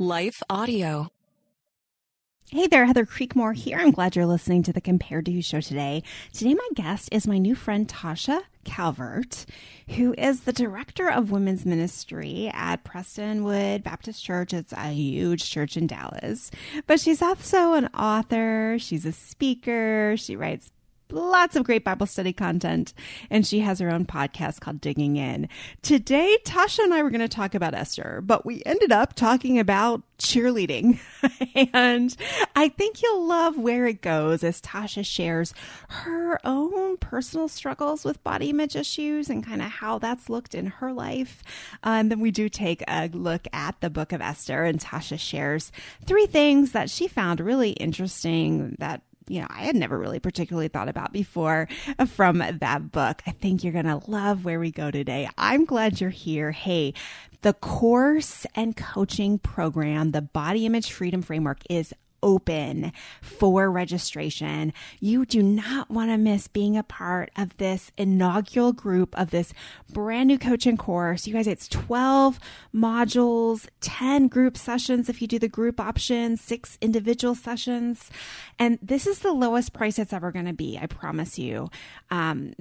Life Audio. Hey there, Heather Creekmore here. I'm glad you're listening to the Compared to Who show today. Today, my guest is my new friend Tasha Calvert, who is the director of women's ministry at Prestonwood Baptist Church. It's a huge church in Dallas. But she's also an author, she's a speaker, she writes lots of great Bible study content, and she has her own podcast called Digging In. Today, Tasha and I were going to talk about Esther, but we ended up talking about cheerleading. and I think you'll love where it goes as Tasha shares her own personal struggles with body image issues and kind of how that's looked in her life. Uh, and then we do take a look at the book of Esther, and Tasha shares three things that she found really interesting that you know, I had never really particularly thought about before uh, from that book. I think you're going to love where we go today. I'm glad you're here. Hey, the course and coaching program, the Body Image Freedom Framework, is open for registration. You do not want to miss being a part of this inaugural group of this brand new coaching course. You guys, it's 12 modules, 10 group sessions if you do the group option, six individual sessions. And this is the lowest price it's ever going to be. I promise you. Um,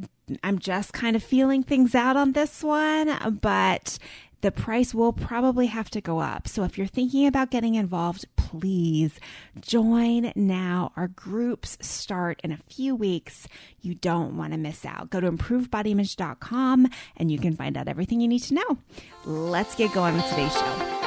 I'm just kind of feeling things out on this one, but the price will probably have to go up. So if you're thinking about getting involved, please join now. Our groups start in a few weeks. You don't want to miss out. Go to improvebodyimage.com and you can find out everything you need to know. Let's get going with today's show.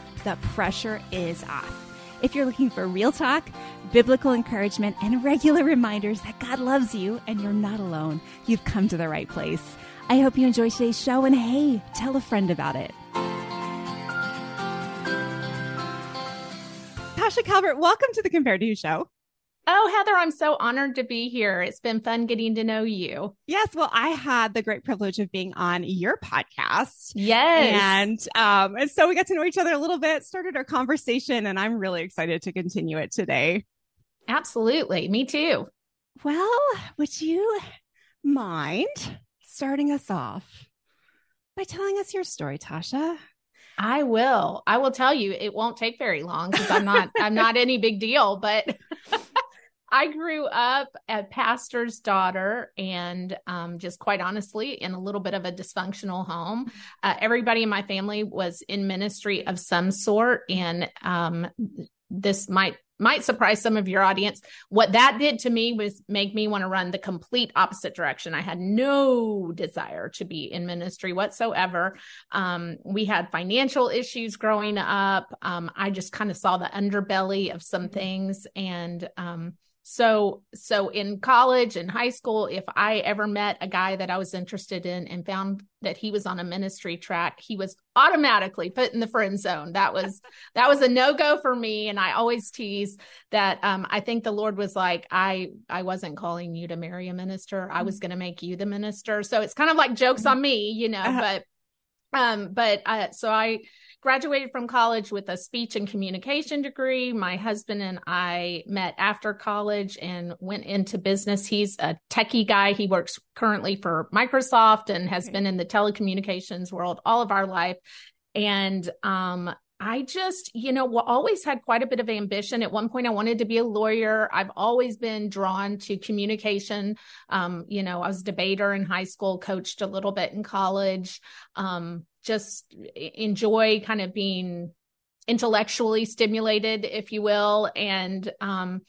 the pressure is off. If you're looking for real talk, biblical encouragement, and regular reminders that God loves you and you're not alone, you've come to the right place. I hope you enjoy today's show and hey, tell a friend about it. Tasha Calvert, welcome to the Compared to Who show. Oh, Heather, I'm so honored to be here. It's been fun getting to know you. Yes, well, I had the great privilege of being on your podcast. Yes. And um and so we got to know each other a little bit, started our conversation, and I'm really excited to continue it today. Absolutely. Me too. Well, would you mind starting us off by telling us your story, Tasha? I will. I will tell you it won't take very long because I'm not I'm not any big deal, but I grew up a pastor's daughter and um, just quite honestly in a little bit of a dysfunctional home. Uh, everybody in my family was in ministry of some sort. And um, this might might surprise some of your audience. What that did to me was make me want to run the complete opposite direction. I had no desire to be in ministry whatsoever. Um, we had financial issues growing up. Um, I just kind of saw the underbelly of some things and um, so so in college and high school if i ever met a guy that i was interested in and found that he was on a ministry track he was automatically put in the friend zone. That was that was a no-go for me. And i always tease that um, i think the lord was like i i wasn't calling you to marry a minister. I was going to make you the minister. So it's kind of like jokes on me you know uh-huh. but um but uh so i graduated from college with a speech and communication degree. My husband and I met after college and went into business. He's a techie guy. He works currently for Microsoft and has been in the telecommunications world all of our life. And um, I just, you know, always had quite a bit of ambition. At one point, I wanted to be a lawyer. I've always been drawn to communication. Um, you know, I was a debater in high school, coached a little bit in college. Um, just enjoy kind of being intellectually stimulated, if you will. And um,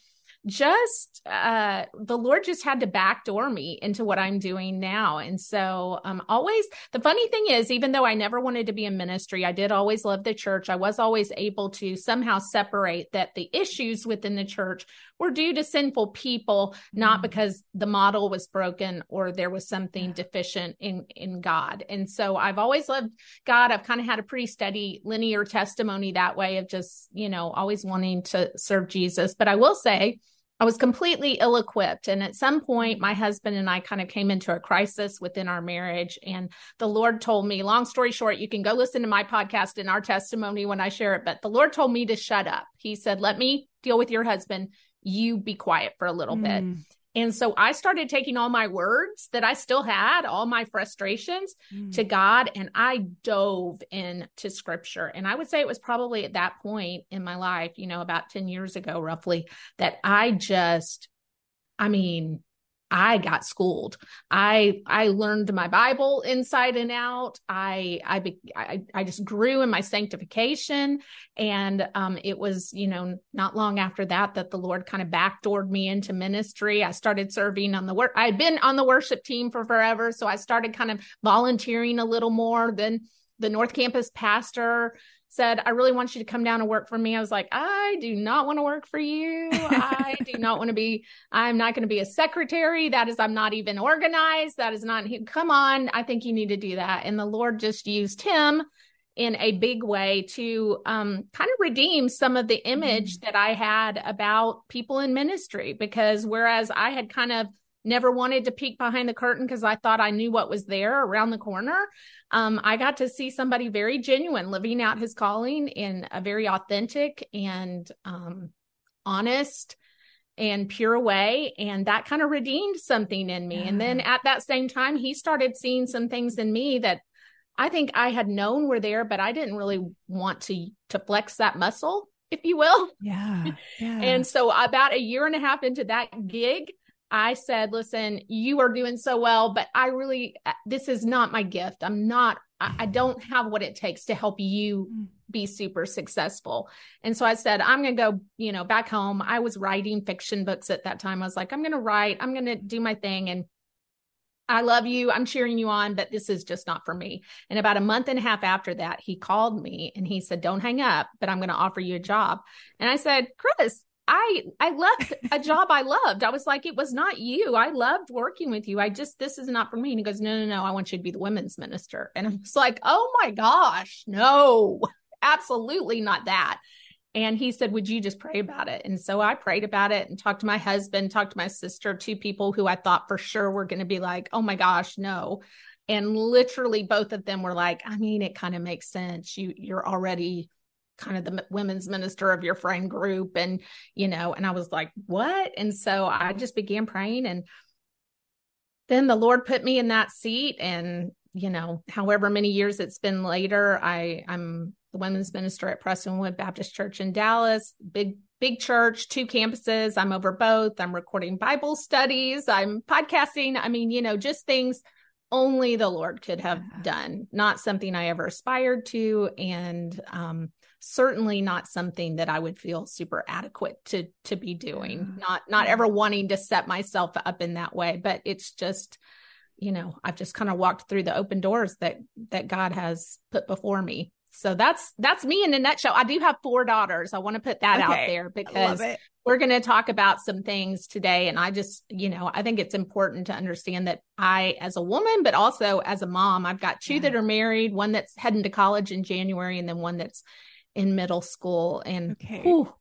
just uh the lord just had to backdoor me into what i'm doing now. And so um always the funny thing is even though i never wanted to be in ministry i did always love the church. I was always able to somehow separate that the issues within the church were due to sinful people not mm-hmm. because the model was broken or there was something yeah. deficient in in god. And so i've always loved god. I've kind of had a pretty steady linear testimony that way of just you know always wanting to serve jesus. But i will say I was completely ill equipped. And at some point, my husband and I kind of came into a crisis within our marriage. And the Lord told me, long story short, you can go listen to my podcast and our testimony when I share it. But the Lord told me to shut up. He said, let me deal with your husband. You be quiet for a little mm. bit. And so I started taking all my words that I still had, all my frustrations mm. to God, and I dove into scripture. And I would say it was probably at that point in my life, you know, about 10 years ago, roughly, that I just, I mean, I got schooled. I I learned my Bible inside and out. I I I, I just grew in my sanctification, and um, it was you know not long after that that the Lord kind of backdoored me into ministry. I started serving on the work. I had been on the worship team for forever, so I started kind of volunteering a little more. Then the North Campus pastor said, I really want you to come down and work for me. I was like, I do not want to work for you. I do not want to be, I'm not going to be a secretary. That is, I'm not even organized. That is not, come on. I think you need to do that. And the Lord just used him in a big way to um, kind of redeem some of the image mm-hmm. that I had about people in ministry. Because whereas I had kind of never wanted to peek behind the curtain because I thought I knew what was there around the corner. Um, I got to see somebody very genuine living out his calling in a very authentic and um, honest and pure way. And that kind of redeemed something in me. Yeah. And then at that same time, he started seeing some things in me that I think I had known were there, but I didn't really want to to flex that muscle, if you will. Yeah. yeah. and so about a year and a half into that gig, I said, listen, you are doing so well, but I really, uh, this is not my gift. I'm not, I, don't have what it takes to help you mm. be super successful. And so I said, I'm going to go, you know, back home. I was writing fiction books at that time. I was like, I'm going to write, I'm going to do my thing. And I love you. I'm cheering you on, but this is just not for me. And about a month and a half after that, he called me and he said, Don't hang up, but I'm going to offer you a job. And I said, Chris, I I left a job I loved. I was like, it was not you. I loved working with you. I just this is not for me. And he goes, No, no, no, I want you to be the women's minister. And I was like, Oh my gosh, no, absolutely not that. And he said, Would you just pray about it? And so I prayed about it and talked to my husband, talked to my sister, two people who I thought for sure were going to be like, Oh my gosh, no. And literally both of them were like, I mean, it kind of makes sense. You you're already kind of the women's minister of your friend group and you know and i was like what? And so i just began praying and then the lord put me in that seat and you know however many years it's been later i i'm the women's minister at prestonwood baptist church in dallas big big church two campuses. I'm over both. I'm recording bible studies. I'm podcasting. I mean you know just things only the lord could have done not something i ever aspired to. And um certainly not something that I would feel super adequate to to be doing. Not not ever wanting to set myself up in that way, but it's just you know, I've just kind of walked through the open doors that that God has put before me. So that's that's me in a nutshell. I do have four daughters. I want to put that okay. out there because we're going to talk about some things today and I just, you know, I think it's important to understand that I as a woman but also as a mom, I've got two yeah. that are married, one that's heading to college in January and then one that's in middle school. And okay. whew,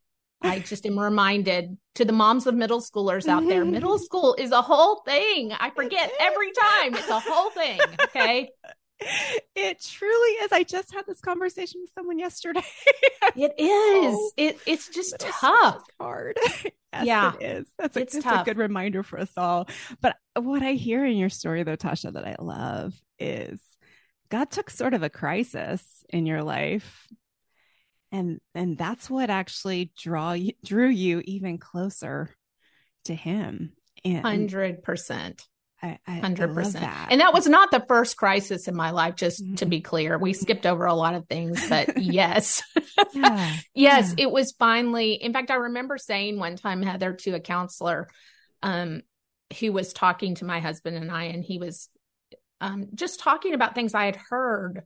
I just am reminded to the moms of middle schoolers out there, middle school is a whole thing. I forget every time. It's a whole thing. Okay. It truly is. I just had this conversation with someone yesterday. it is. Oh, it it's just tough. Hard. yes, yeah, it is. That's a, it's a good reminder for us all. But what I hear in your story, though, Tasha, that I love is God took sort of a crisis in your life and and that's what actually draw you, drew you even closer to him and 100% Hundred percent. And that was not the first crisis in my life. Just mm-hmm. to be clear, we skipped over a lot of things, but yes, yeah. yes, yeah. it was finally. In fact, I remember saying one time, Heather, to a counselor, um, who was talking to my husband and I, and he was um, just talking about things I had heard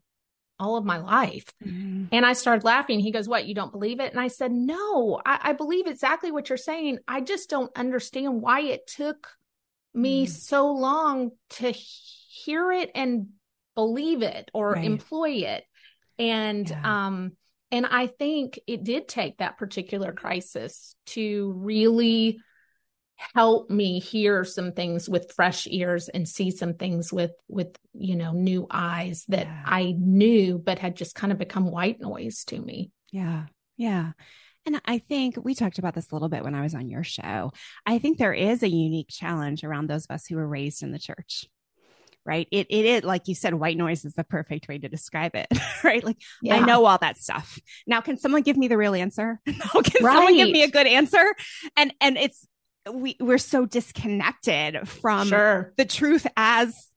all of my life. Mm-hmm. And I started laughing. He goes, What, you don't believe it? And I said, No, I, I believe exactly what you're saying. I just don't understand why it took me mm. so long to hear it and believe it or right. employ it. And yeah. um and I think it did take that particular crisis to really help me hear some things with fresh ears and see some things with with you know new eyes that yeah. I knew but had just kind of become white noise to me. Yeah. Yeah. And I think we talked about this a little bit when I was on your show. I think there is a unique challenge around those of us who were raised in the church. Right. It, it, it, like you said, white noise is the perfect way to describe it. Right. Like yeah. I know all that stuff. Now, can someone give me the real answer? can right. someone give me a good answer? And, and it's, we, we're so disconnected from sure. the truth as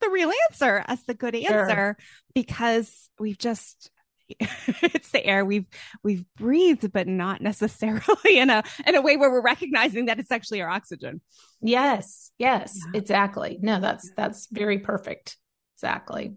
the real answer, as the good answer, sure. because we've just, it's the air we've we've breathed but not necessarily in a in a way where we're recognizing that it's actually our oxygen yes yes yeah. exactly no that's that's very perfect exactly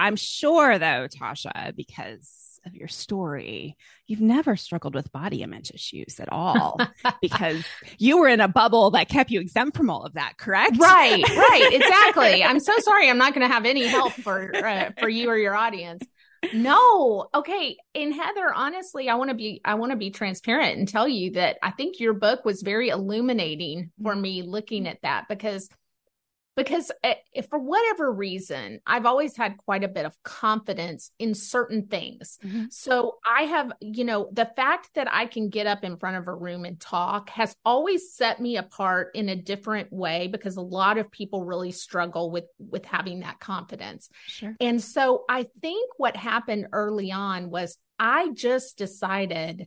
I'm sure, though, Tasha, because of your story, you've never struggled with body image issues at all because you were in a bubble that kept you exempt from all of that, correct? Right, right, exactly. I'm so sorry. I'm not going to have any help for uh, for you or your audience. No. Okay. And Heather, honestly, I want to be I want to be transparent and tell you that I think your book was very illuminating for me looking at that because because eh, if for whatever reason i've always had quite a bit of confidence in certain things mm-hmm. so i have you know the fact that i can get up in front of a room and talk has always set me apart in a different way because a lot of people really struggle with with having that confidence sure. and so i think what happened early on was i just decided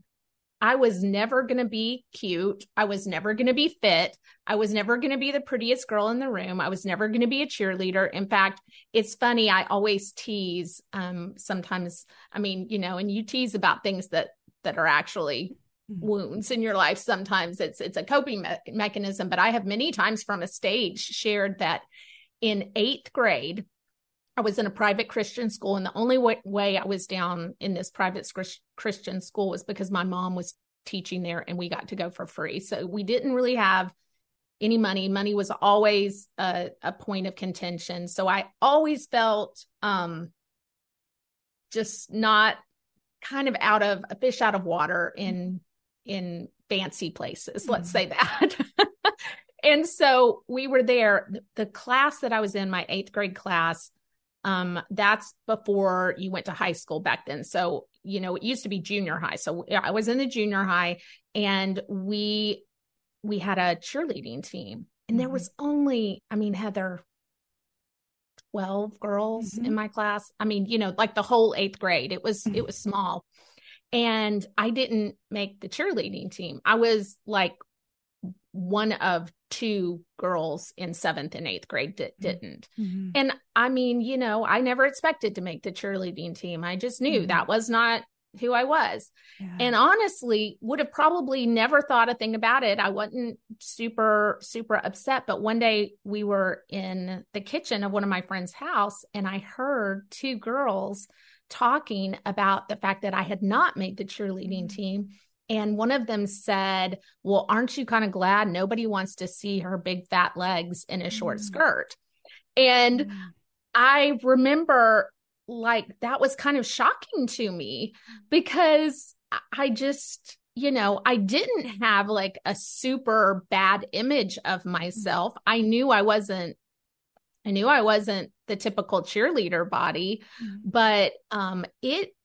I was never going to be cute. I was never going to be fit. I was never going to be the prettiest girl in the room. I was never going to be a cheerleader. In fact, it's funny. I always tease, um, sometimes, I mean, you know, and you tease about things that, that are actually mm-hmm. wounds in your life. Sometimes it's, it's a coping me- mechanism, but I have many times from a stage shared that in eighth grade, I was in a private Christian school, and the only way, way I was down in this private Christian school was because my mom was teaching there and we got to go for free. So we didn't really have any money. Money was always a, a point of contention. So I always felt um, just not kind of out of a fish out of water in in fancy places. Let's mm-hmm. say that. and so we were there. The class that I was in, my eighth grade class, um, that's before you went to high school back then. So, you know, it used to be junior high. So I was in the junior high and we we had a cheerleading team. And mm-hmm. there was only, I mean, Heather, 12 girls mm-hmm. in my class. I mean, you know, like the whole eighth grade. It was mm-hmm. it was small. And I didn't make the cheerleading team. I was like one of two girls in seventh and eighth grade that mm-hmm. didn't. Mm-hmm. And I mean, you know, I never expected to make the cheerleading team. I just knew mm-hmm. that was not who I was. Yeah. And honestly, would have probably never thought a thing about it. I wasn't super, super upset. But one day we were in the kitchen of one of my friend's house and I heard two girls talking about the fact that I had not made the cheerleading Mm. team. And one of them said, Well, aren't you kind of glad nobody wants to see her big fat legs in a short Mm. skirt? And I remember like that was kind of shocking to me because I- just, you know, I didn't have like a super bad image of myself. I knew I wasn't I knew I wasn't the typical cheerleader body, Mhm. but um it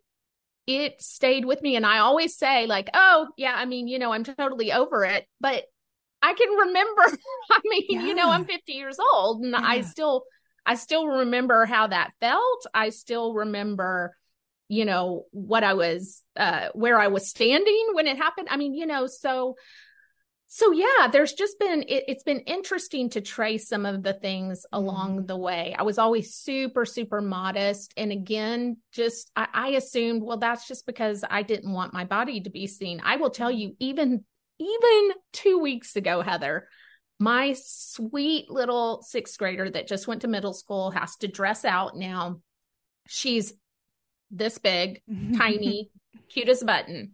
it stayed with me and I always say like, "Oh, yeah, I mean, you know, I'm totally over it." But I can remember I mean, you know, I'm 50 years old and I still I still remember how that felt. I still remember, you know, what I was, uh, where I was standing when it happened. I mean, you know, so, so yeah, there's just been, it, it's been interesting to trace some of the things mm-hmm. along the way. I was always super, super modest. And again, just, I, I assumed, well, that's just because I didn't want my body to be seen. I will tell mm-hmm. you, even, even two weeks ago, Heather, my sweet little sixth grader that just went to middle school has to dress out now. She's this big, tiny, cute as a button.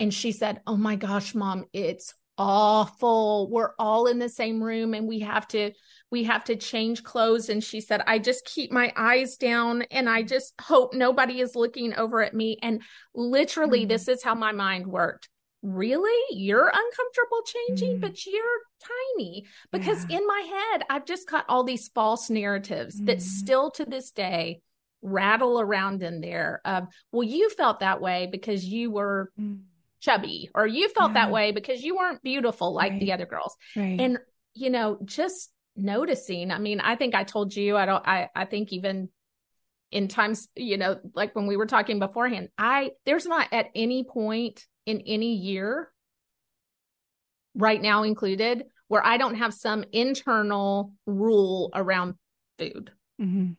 And she said, Oh my gosh, mom, it's awful. We're all in the same room and we have to we have to change clothes and she said I just keep my eyes down and I just hope nobody is looking over at me and literally Mm. this is how my mind worked. Really? You're uncomfortable changing Mm. but you're tiny because Yeah. in my head I've just got all these false narratives that Mhm. still to this day rattle around in there of well you felt that way because you were Mm. Chubby or you felt that way because you weren't beautiful like the other girls right. and you know just noticing i mean i think i told you i don't i i think even in times you know like when we were talking beforehand i there's not at any point in any year right now included where i don't have some internal rule around food Mhm.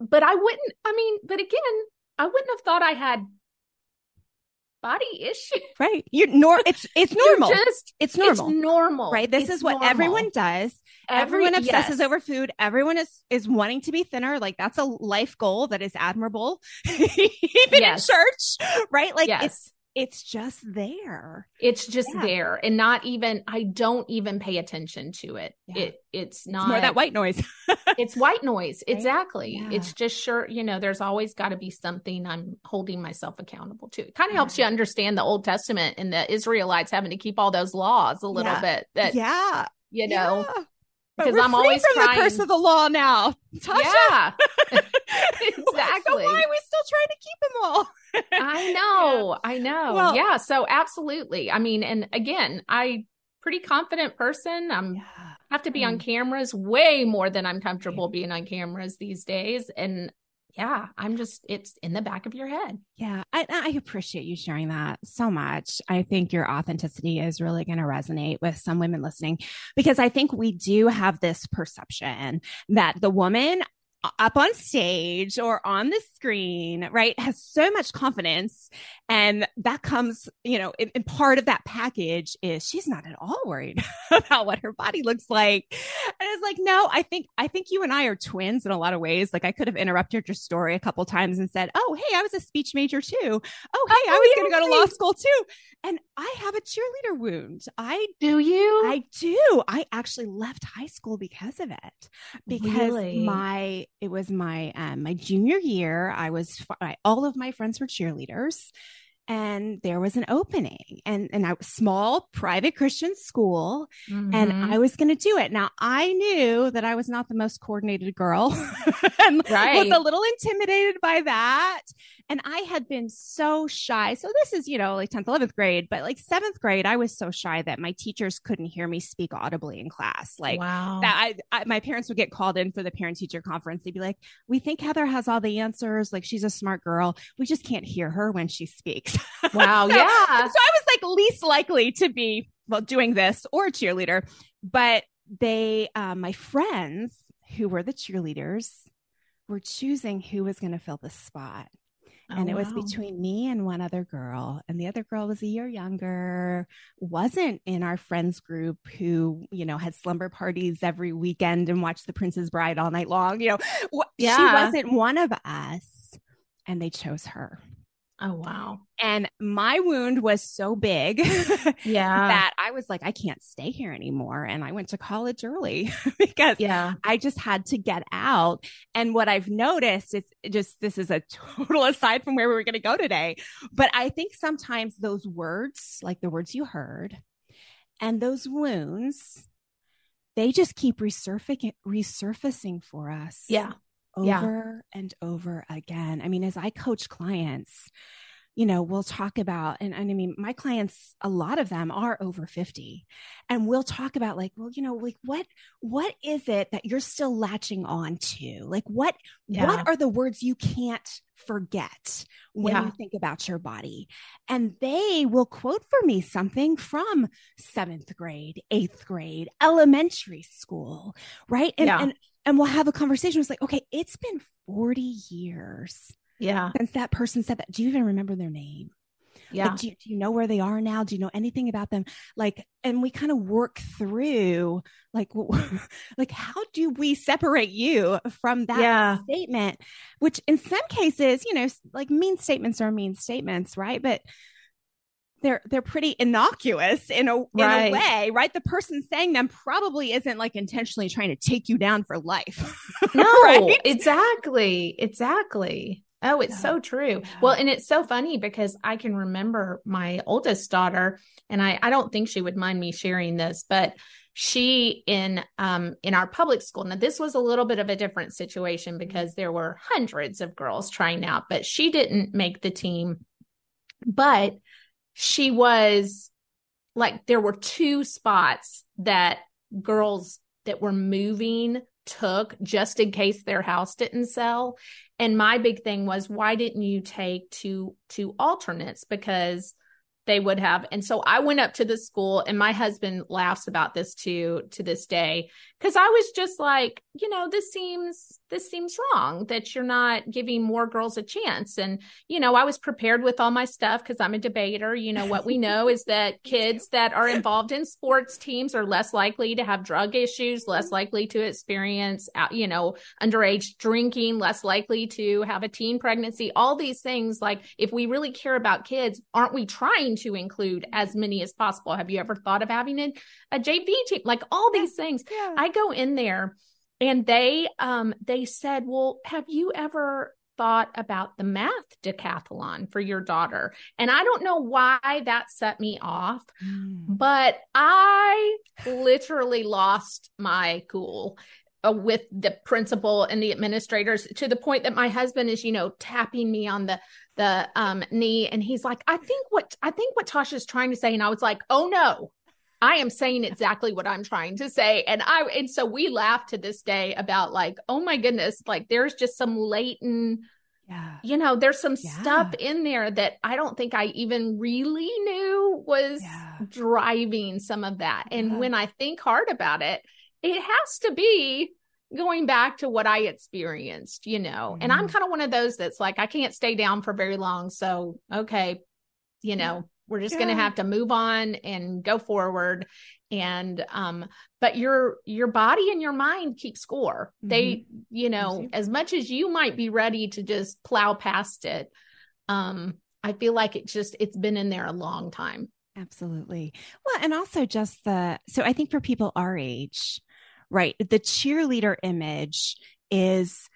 but i wouldn't i mean but again i wouldn't have thought i had body issue. Right. You're nor it's it's normal. just it's normal. It's normal. right? This It's is what normal. everyone does. Every- everyone obsesses yes. over food. Everyone is is wanting to be thinner. Like that's a life goal that is admirable. Even Yes. in church, right? Like yes. it's it's just there. It's just Yeah. there and not even I don't even pay attention to it. Yeah. It it's not It's more that white noise. it's white noise. Right? Exactly. Yeah. It's just sure, you know, there's always got to be something I'm holding myself accountable to. It kind of helps you understand the Old Testament and the Israelites having to keep all those laws a little bit that yeah. you know because I'm always from trying the curse of the law now. Tasha, Yeah. So exactly. why are we still trying to keep them all? I know. I know. Well- yeah. So absolutely. I mean, and again, I pretty confident person. I'm Yeah. have to be on Mm. cameras way more than I'm comfortable being on cameras these days. And yeah, I'm just it's in the back of your head. Yeah, I, I appreciate you sharing that so much. I think your authenticity is really going to resonate with some women listening because I think we do have this perception that the woman up on stage or on the screen, right, has so much confidence. And that comes, you know, and, and part of that package is she's not at all worried about what her body looks like. And it's like, no, I think, I think you and I are twins in a lot of ways. Like I could have interrupted your story a couple times and said, Oh, hey, I was a speech major too. Oh, hey, I oh, was going to go to law school too. And I have a cheerleader wound. I Do you? I do. I actually left high school because of it. Because Really? my it was my um my junior year. I was I, all of my friends were cheerleaders and there was an opening and and I was small private Christian school and Mhm. I was going to do it. Now I knew that I was not the most coordinated girl and Right. was a little intimidated by that. And I had been so shy. So this is, you know, like 10th, 11th grade, but like seventh grade, I was so shy that my teachers couldn't hear me speak audibly in class. Like wow. that I, I my parents would get called in for the parent teacher conference. They'd be like, "We think Heather has all the answers. Like she's a smart girl. We just can't hear her when she speaks." wow. So- yeah. so I was like least likely to be well doing this or a cheerleader, but they, uh, my friends who were the cheerleaders, were choosing who was going to fill the spot. Oh, and oh, it was wow. between me and one other girl and the other girl was a year younger wasn't in our friends group who you know had slumber parties every weekend and watched the princess bride all night long you know yeah. she wasn't one of us and they chose her Oh wow. And my wound was so big yeah. that I was like I can't stay here anymore. And I went to college early because yeah. I just had to get out. And what I've noticed is just this is a total aside from where we were going to go today but I think sometimes those words like the words you heard and those wounds they just keep resurfacing resurfacing for us. Yeah over yeah. and over again. I mean, as I coach clients, you know, we'll talk about, and, and I mean, my clients, a lot of them are over 50 and we'll talk about like, well, you know, like what, what is it that you're still latching on to? Like what, yeah. what are the words you can't forget when yeah. you think about your body? And they will quote for me something from seventh grade, eighth grade, elementary school, right? And, yeah. and, and we'll have a conversation. It's like, okay, it's been 40 years yeah. Since that person said that, do you even remember their name? Yeah. Like, do, you, do you know where they are now? Do you know anything about them? Like, and we kind of work through like, like how do we separate you from that yeah. statement? Which in some cases, you know, like mean statements are mean statements, right? But they're they're pretty innocuous in a right. in a way, right? The person saying them probably isn't like intentionally trying to take you down for life. No, right? exactly, exactly. Oh, it's so true. Yeah. Well, and it's so funny because I can remember my oldest daughter, and I, I don't think she would mind me sharing this, but she in um in our public school now this was a little bit of a different situation mm-hmm. because there were hundreds of girls trying out but she didn't make the team but she was like there were two spots that girls that were moving took just in case their house didn't sell. And my big thing was why didn't you take two two alternates? Because they would have. And so I went up to the school and my husband laughs about this too to this day cuz I was just like, you know, this seems this seems wrong that you're not giving more girls a chance. And you know, I was prepared with all my stuff cuz I'm a debater. You know, what we know is that kids that are involved in sports teams are less likely to have drug issues, less mm-hmm. likely to experience, you know, underage drinking, less likely to have a teen pregnancy. All these things like if we really care about kids, aren't we trying to include as many as possible. Have you ever thought of having a, a JV team? Like all these things. Yeah. I go in there and they um they said, "Well, have you ever thought about the math decathlon for your daughter?" And I don't know why that set me off, mm. but I literally lost my cool uh, with the principal and the administrators to the point that my husband is, you know, tapping me on the the um, knee, and he's like, "I think what I think what Tasha's trying to say," and I was like, "Oh no." I am saying exactly what I'm trying to say. And I, and so we laugh to this day about like, oh my goodness, like there's just some latent, yeah. you know, there's some yeah. stuff in there that I don't think I even really knew was yeah. driving some of that. And when I think hard about it, it has to be going back to what I experienced, you know. Mm-hmm. And I'm mm-hmm. kind of one of those that's like, I can't stay down for very long. So, okay, you know, we're just yeah. going to have to move on and go forward. And, um, but your, your body and your mind keep score. Mm-hmm. They, you know, as much as you might be ready to just plow past it, um, I feel like it just, it's been in there a long time. Absolutely. Well, and also just the, so I think for people our age, right? The cheerleader image is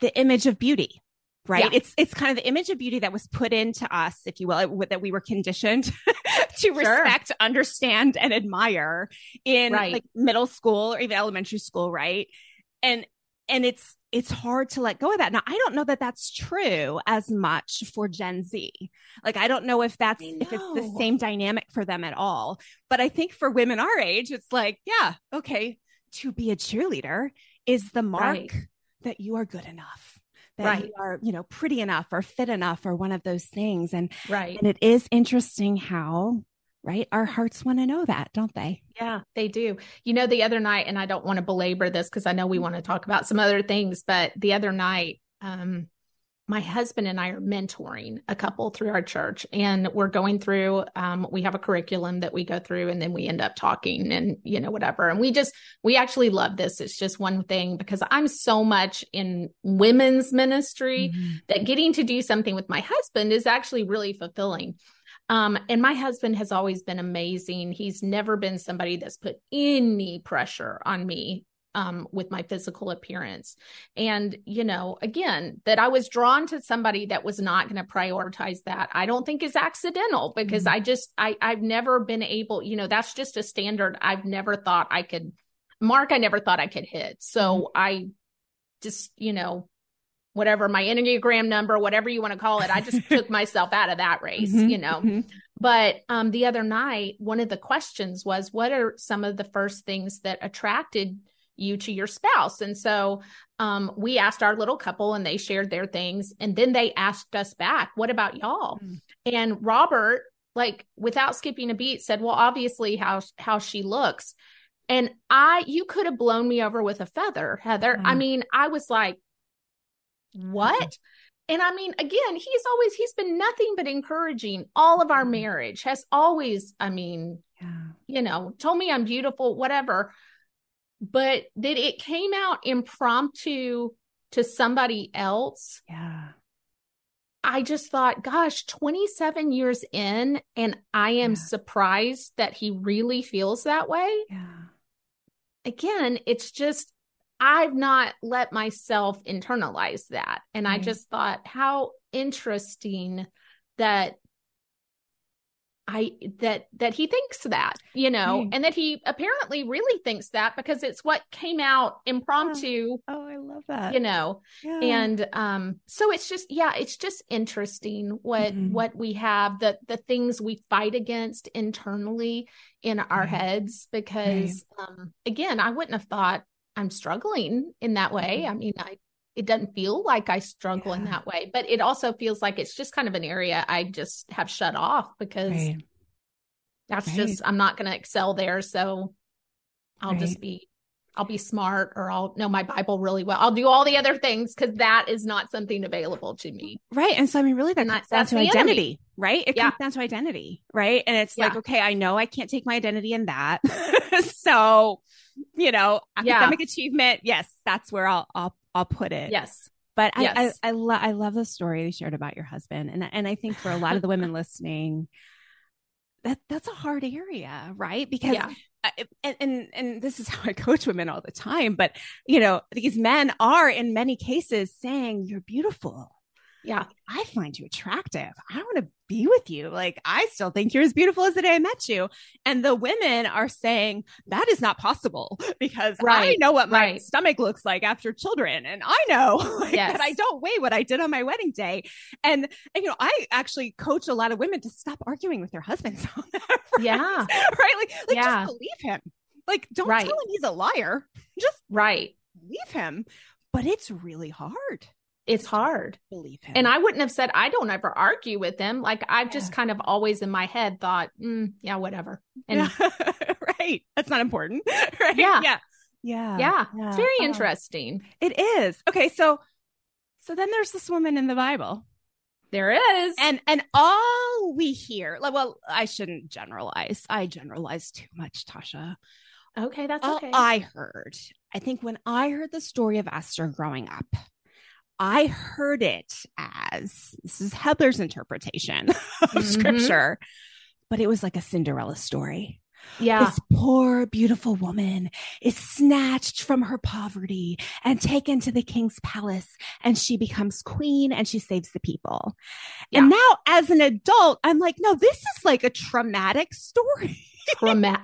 the image of beauty right yeah. it's it's kind of the image of beauty that was put into us if you will that we were conditioned to respect sure. understand and admire in right. like middle school or even elementary school right and and it's it's hard to let go of that now i don't know that that's true as much for gen z like i don't know if that's know. if it's the same dynamic for them at all but i think for women our age it's like yeah okay to be a cheerleader is the mark right. that you are good enough that right. you are you know pretty enough or fit enough or one of those things. And right. and it is interesting how right our hearts want to know that don't they? Yeah they do. You know the other night and i don't want to belabor this because i know we want to talk about some other things but the other night um my husband and I are mentoring a couple through our church, and we're going through. Um, we have a curriculum that we go through, and then we end up talking, and you know whatever. And we just we actually love this. It's just one thing because I'm so much in women's ministry mm-hmm. that getting to do something with my husband is actually really fulfilling. Um, and my husband has always been amazing. He's never been somebody that's put any pressure on me um, with my physical appearance. And, you know, again, that I was drawn to somebody that was not going to prioritize that, I don't think is accidental because mm-hmm. I just, I, I've never been able, you know, that's just a standard I've never thought I could, mark, I never thought I could hit. So mm-hmm. I just, you know, whatever my enneagram number whatever you want to call it i just took myself out of that race mm-hmm, you know mm-hmm. but um the other night one of the questions was what are some of the first things that attracted you to your spouse. And so um, we asked our little couple and they shared their things. And then they asked us back, what about y'all? Mm. And Robert, like without skipping a beat, said, well, obviously how, how she looks. And I, you could have blown me over with a feather, Heather. Mm. I mean, I was like, what? And I mean, again, he's always, he's been nothing but encouraging. All of our mm. marriage has always, I mean, yeah. you know, told me I'm beautiful, whatever but that it came out impromptu to somebody else. Yeah. I just thought, gosh, 27 years in, and I am yeah. surprised that he really feels that way. Yeah. Again, it's just, I've not let myself internalize that. And right. I just thought, how interesting that I that that he thinks that, you know, mm. and that he apparently really thinks that because it's what came out impromptu. Oh, oh I love that. You know. Yeah. And um so it's just yeah, it's just interesting what mm-hmm. what we have the the things we fight against internally in our right. heads because right. um again, I wouldn't have thought I'm struggling in that way. I mean, I it doesn't feel like I struggle yeah. in that way, but it also feels like it's just kind of an area I just have shut off because right. that's right. just, I'm not going to excel there. So I'll right. just be, I'll be smart or I'll know my Bible really well. I'll do all the other things because that is not something available to me. Right. And so, I mean, really, that down to identity, enemy. right? It yeah. comes down to identity, right? And it's yeah. like, okay, I know I can't take my identity in that. so, you know, academic yeah. achievement, yes, that's where I'll, I'll I'll put it. Yes. But yes. I, I, I, lo- I love the story you shared about your husband. And, and I think for a lot of the women listening, that that's a hard area, right? Because yeah. and, and and this is how I coach women all the time, but you know, these men are in many cases saying you're beautiful yeah i find you attractive. I want to be with you. Like i still think you're as beautiful as the day i met you. And the women are saying that is not possible because right. i know what my right. stomach looks like after children and i know like, yes. that i don't weigh what i did on my wedding day. And, and you know i actually coach a lot of women to stop arguing with their husbands on that right? yeah. Right? Like, like yeah. just believe him. Like don't tell him he's a liar. Just right. leave him. But it's really hard it's hard. Believe him. And I wouldn't have said I don't ever argue with them. Like I've yeah. just kind of always in my head thought, mm, yeah, whatever. And right. That's not important. right. Yeah. Yeah. Yeah. Yeah. yeah. It's very oh. interesting. It is. Okay, so so then there's this woman in the Bible. There is. And and all we hear, like well, I shouldn't generalize. I generalize too much, Tasha. Okay, that's all okay. I heard. I think when I heard the story of Esther growing up, I heard it as this is Heather's interpretation of mm-hmm. scripture, but it was like a Cinderella story. Yeah. This poor, beautiful woman is snatched from her poverty and taken to the king's palace, and she becomes queen and she saves the people. Yeah. And now, as an adult, I'm like, no, this is like a traumatic story.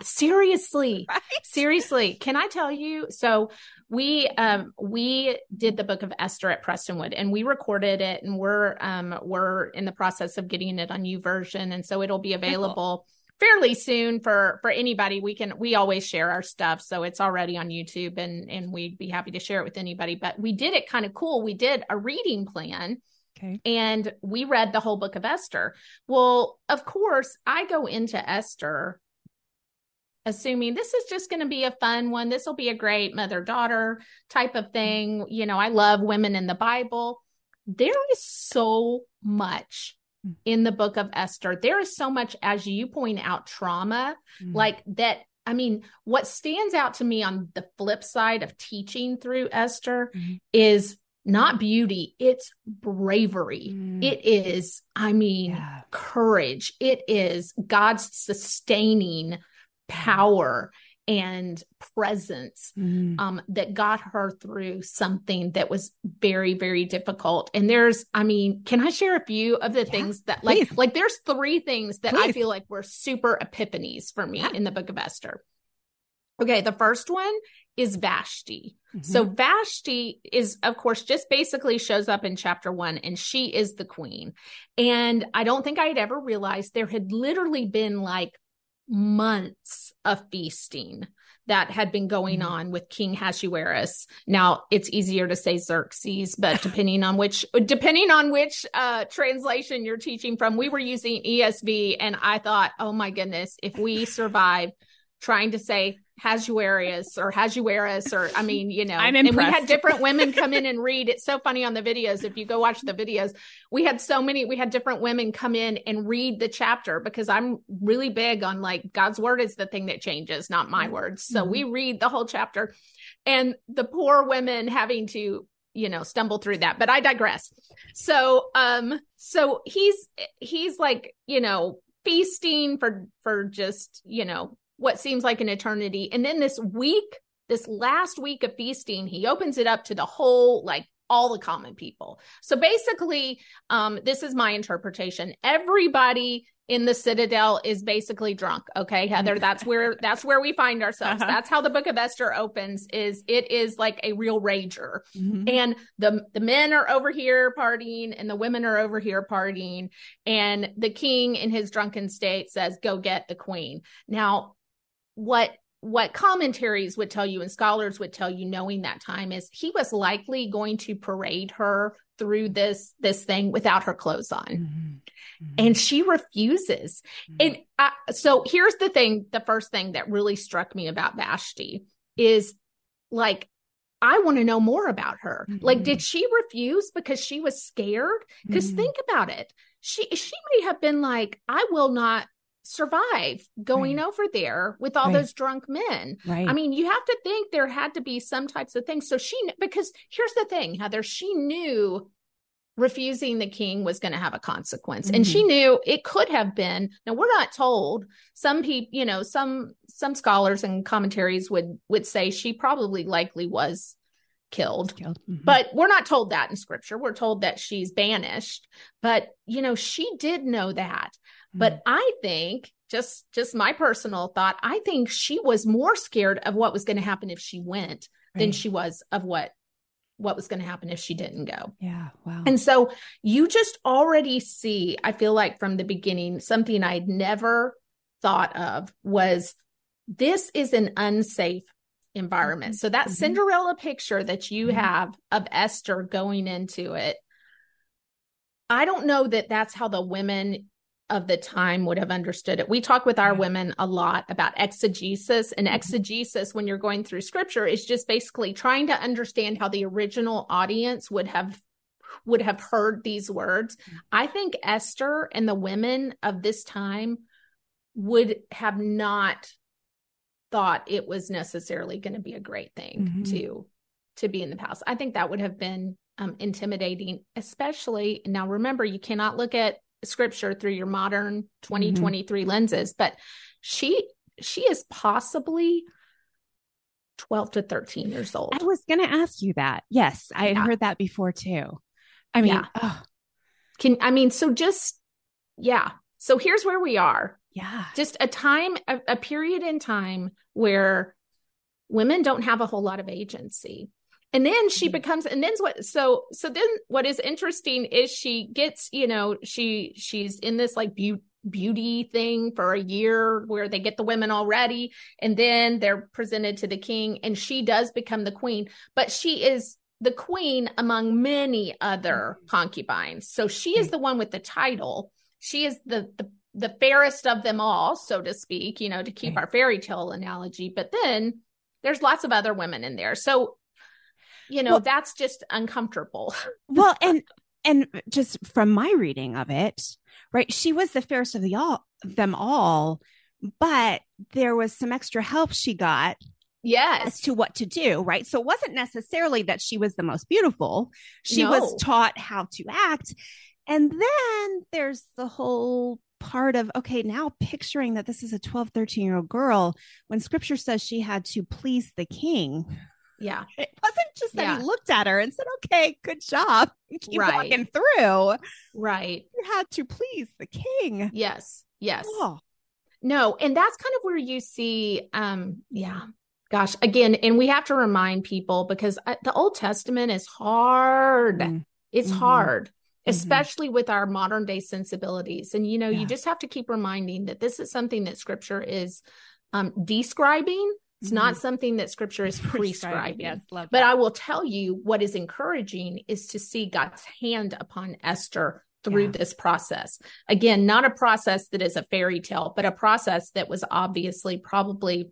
Seriously. Right? Seriously. Can I tell you? So, we um we did the book of Esther at Prestonwood and we recorded it and we're um we're in the process of getting it on version and so it'll be available fairly soon for for anybody we can we always share our stuff so it's already on youtube and and we'd be happy to share it with anybody but we did it kind of cool we did a reading plan okay and we read the whole book of esther well of course i go into esther assuming this is just going to be a fun one. This will be a great mother daughter type of thing. You know, I love women in the Bible. there is so much Mm. in the book of Esther. There is so much, as you point out, trauma Mm. like that. I mean, what stands out to me on the flip side of teaching through Esther Mhm. is not beauty, it's bravery. Mm. It is, I mean, Yeah. courage. It is God's sustaining power and presence Mm. um, that got her through something that was very, very difficult. And there's, I mean, can I share a few of the Yeah, things that, like, please. like there's three things that I feel like were super epiphanies for me Yeah. in the Book of Esther. Okay, the first one is Vashti. Mhm. So Vashti is, of course, just basically shows up in chapter one, and she is the queen. And I don't think I had ever realized there had literally been like months of feasting that had been going Mhm. on with King Hasuerus. Now it's easier to say Xerxes, but depending on which depending on which uh translation you're teaching from, we were using ESV and I thought, "Oh my goodness, if we survive trying to say Hasuerus or Hasuerus or I mean, you know, I'm impressed. and we had different women come in and read. It's so funny on the videos. If you go watch the videos, we had so many, we had different women come in and read the chapter because I'm really big on like God's word is the thing that changes, not my words. So we read the whole chapter and the poor women having to you know stumble through that but i digress so um so he's he's like you know feasting for for just you know what seems like an eternity. And then this week this last week of feasting he opens it up to the whole like all the common people. So basically um this is my interpretation. Everybody in the citadel is basically drunk okay? Heather that's where that's where we find ourselves. Uh-huh. that's how the book of esther opens is it is like a real rager. Mhm. and the the men are over here partying and the women are over here partying. And the king in his drunken state says go get the queen. Now what what commentaries would tell you and scholars would tell you knowing that time is he was likely going to parade her through this this thing without her clothes on. Mhm. and she refuses. And I, so here's the thing the first thing that really struck me about vashti is like i want to know more about her. Like Mhm. did she refuse because she was scared? Because Mhm. think about it. She she may have been like i will not survive going Right. over there with all Right. those drunk men right. I mean, you have to think there had to be some types of things. So she, because here's the thing, Heather, she knew refusing the king was going to have a consequence. And she knew it could have been. Now we're not told. Some people, you know, some some scholars and commentaries would would say she probably likely was killed. Killed. Mhm. But we're not told that in scripture. We're told that she's banished. But, you know, she did know that. Mm-hmm. But I think just just my personal thought, I think she was more scared of what was going to happen if she went than she was of what what was going to happen if she didn't go. yeah. Wow. And so you just already see, I feel like from the beginning, something I'd never thought of was this is an unsafe environment. So that Mhm. Cinderella picture that you Mhm. have of Esther going into it, I don't know that that's how the women of the time would have understood it. We talk with our women a lot about exegesis, and Mhm. exegesis, when you're going through scripture, is just basically trying to understand how the original audience would have would have heard these words. I think Esther and the women of this time would have not thought it was necessarily going to be a great thing Mhm. to to be in the palace. I think that would have been um, intimidating, especially now. Remember, you cannot look at scripture through your modern mm-hmm. 2023 lenses, but she she is possibly 12 to 13 years old. I was going to ask you that. Yes, I had Yeah. heard that before too. I mean, Yeah. oh, Can I mean, so just yeah. So here's where we are. yeah. Just a time, a, a period in time where women don't have a whole lot of agency. And then she Mhm. becomes, and then what? So, so then what is interesting is she gets, you know, she she's in this like beauty beauty thing for a year where they get the women already and then they're presented to the king and she does become the queen. But she is the queen among many other mm-hmm. concubines. So she is mm-hmm. the one with the title. She is the the the fairest of them all so to speak you know to keep mm-hmm. our fairy tale analogy. But then there's lots of other women in there. So you know Well- that's just uncomfortable Well, and and just from my reading of it, right, she was the fairest of the all them all, but there was some extra help she got yes as to what to do, right? So it wasn't necessarily that she was the most beautiful. She No. was taught how to act. And then there's the whole part of okay, now picturing that this is a 12, 13 year old girl when scripture says she had to please the king. Yeah It wasn't just that Yeah. he looked at her and said, okay, good job. Keep Right. walking through. right You had to please the king. yes yes Oh, No, and that's kind of where you see, um, yeah, gosh, again, and we have to remind people because uh, the Old Testament is hard. Mm. It's Mhm. hard, Mhm. especially with our modern day sensibilities. And, you know, Yeah. you just have to keep reminding that this is something that scripture is um, describing. It's not something that scripture is prescribing. Yes, love But that. I will tell you what is encouraging is to see God's hand upon Esther through Yeah. this process. Again, not a process that is a fairy tale, but a process that was obviously probably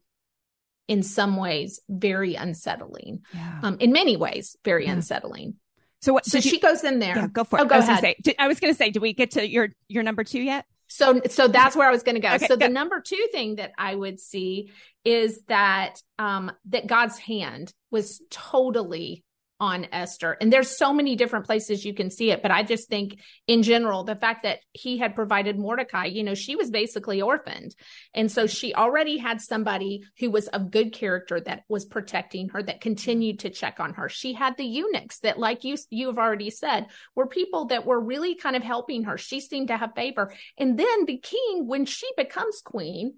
in some ways very unsettling. yeah. Um, in many ways, very Yeah. unsettling. so what? So did you- she goes in there. yeah, go for it. Oh, go I was gonna say. Did, I was going to say. Did we get to your your number two yet? So, so that's where I was going to go. Okay, so the number two thing that I would see is that, um, that God's hand was totally on Esther. And there's so many different places you can see it. But I just think in general, the fact that he had provided Mordecai, you know, she was basically orphaned. And so she already had somebody who was of good character that was protecting her, that continued to check on her. She had the eunuchs that, like you, you have already said, were people that were really kind of helping her. She seemed to have favor. And then the king, when she becomes queen,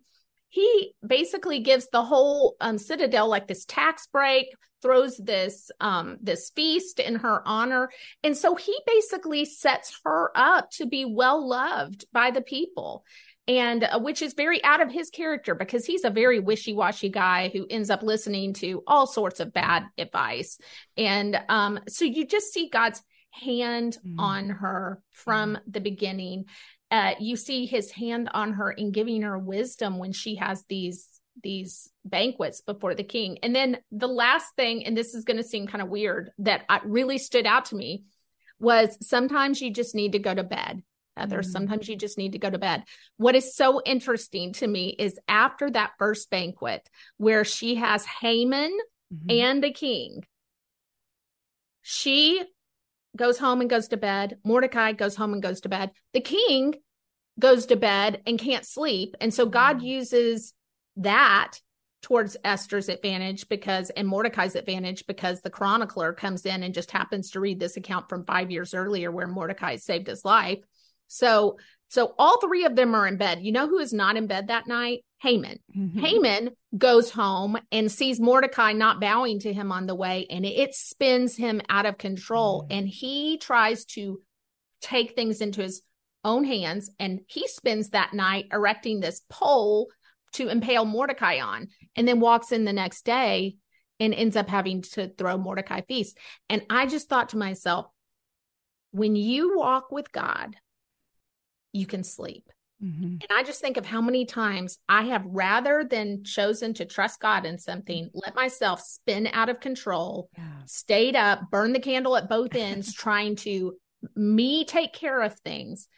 he basically gives the whole um, citadel like this tax break throws this um this feast in her honor. And so he basically sets her up to be well loved by the people. And uh, which is very out of his character because he's a very wishy-washy guy who ends up listening to all sorts of bad advice. And um so you just see God's hand Mm. on her from the beginning uh, you see his hand on her in giving her wisdom when she has these these banquets before the king. And then the last thing, and this is going to seem kind of weird, that I, really stood out to me was sometimes you just need to go to bed. Heather, Mhm. sometimes you just need to go to bed. What is so interesting to me is after that first banquet where she has Haman Mhm. and the king. She goes home and goes to bed. Mordecai goes home and goes to bed. The king goes to bed and can't sleep. And so God mm-hmm. uses that towards Esther's advantage because, and Mordecai's advantage because the chronicler comes in and just happens to read this account from five years earlier where Mordecai saved his life. So, so all three of them are in bed. You know who is not in bed that night? Haman. Mhm. Haman goes home and sees Mordecai not bowing to him on the way, and it spins him out of control. Mm. And he tries to take things into his own hands, and he spends that night erecting this pole to impale Mordecai on, and then walks in the next day and ends up having to throw Mordecai feast. And I just thought to myself, when you walk with God, you can sleep. Mhm. And I just think of how many times I have rather than chosen to trust God in something, mm-hmm. let myself spin out of control, Yeah. stayed up, burn the candle at both ends, trying to me take care of things,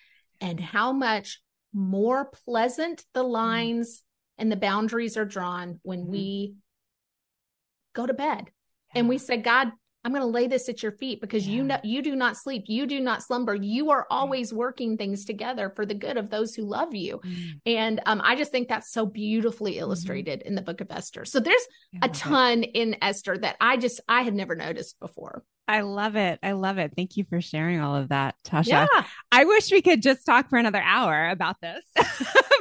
and how much more pleasant the mm-hmm. lines and the boundaries are drawn when mm-hmm. we go to bed. And we say, God, I'm going to lay this at your feet because you know you do not sleep, you do not slumber. You are always working things together for the good of those who love you. Mm. And um, I just think that's so beautifully illustrated in the book of Esther. So there's I a ton in Esther that I just I had never noticed before. I love it. I love it. Thank you for sharing all of that, Tasha. Yeah, I wish we could just talk for another hour about this, but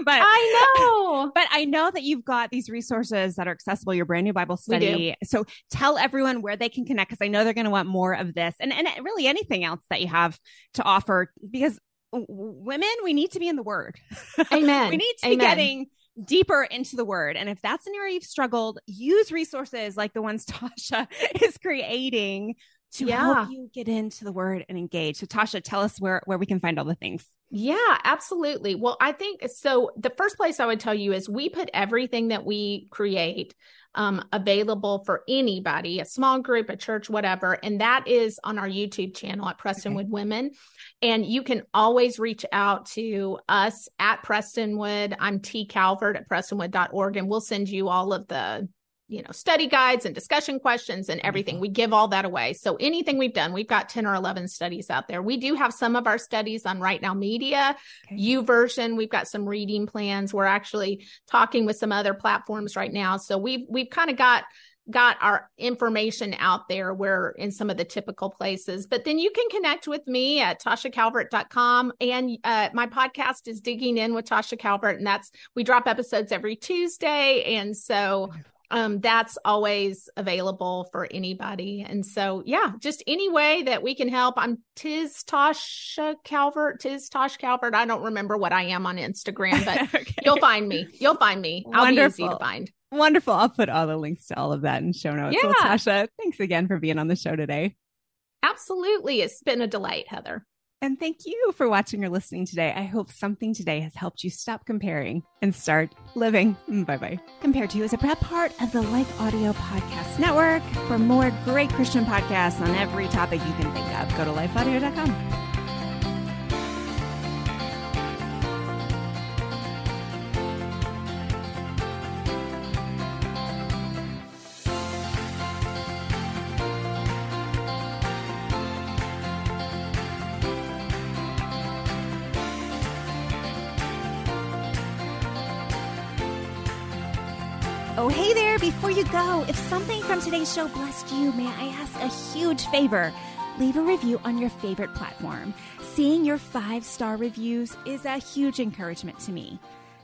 I know. but I know that you've got these resources that are accessible, your brand new Bible study. So tell everyone where they can connect because I know they're going to want more of this and, and really anything else that you have to offer because women, we need to be in the word. Amen. we need to Amen. be getting deeper into the word. And if that's an area you've struggled, use resources like the ones Tasha is creating to Yeah. help you get into the word and engage. So Tasha, tell us where where we can find all the things. Yeah, absolutely. Well, I think so. The first place I would tell you is we put everything that we create um, available for anybody, a small group, a church, whatever. And that is on our YouTube channel at Prestonwood Women. And you can always reach out to us at Prestonwood. I'm T Calvert at prestonwood.org, and we'll send you all of the you know study guides and discussion questions and everything. We give all that away. So anything we've done we've got 10 or 11 studies out there. We do have some of our studies on right now media. Okay. YouVersion we've got some reading plans. We're actually talking with some other platforms right now. So we've we've kind of got got our information out there. Where in some of the typical places. But then you can connect with me at tashacalvert.com and uh, my podcast is digging in with tasha calvert and that's we drop episodes every tuesday. And so um, that's always available for anybody. And so, yeah, just any way that we can help. I'm Tiz Tasha Calvert, Tiz Tosh Calvert. I don't remember what I am on Instagram, but Okay. you'll find me. You'll find me. I'll be easy to find. Wonderful. I'll put all the links to all of that in show notes. Well, Yeah. Tasha, thanks again for being on the show today. Absolutely. It's been a delight, Heather. And thank you for watching or listening today. I hope something today has helped you stop comparing and start living. Mm, bye bye. Compared to is a proud part of the Life Audio Podcast Network. For more great Christian podcasts on every topic you can think of, go to lifeaudio.com. Before you go, if something from today's show blessed you, may I ask a huge favor? Leave a review on your favorite platform. Seeing your five star reviews is a huge encouragement to me.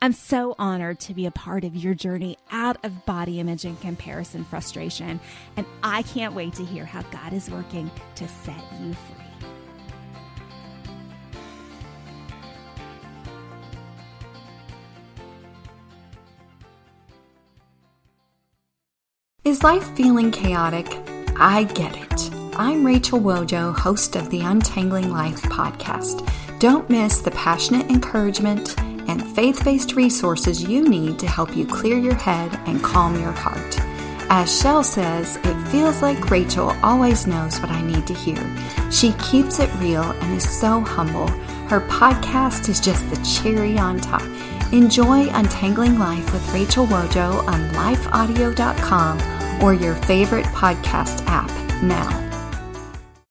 I'm so honored to be a part of your journey out of body image and comparison frustration, and I can't wait to hear how God is working to set you free. Is life feeling chaotic? I get it. I'm Rachel Wojo, host of the Untangling Life podcast. Don't miss the passionate encouragement and faith based resources you need to help you clear your head and calm your heart. As Shell says, it feels like Rachel always knows what I need to hear. She keeps it real and is so humble. Her podcast is just the cherry on top. Enjoy Untangling Life with Rachel Wojo on lifeaudio.com or your favorite podcast app now.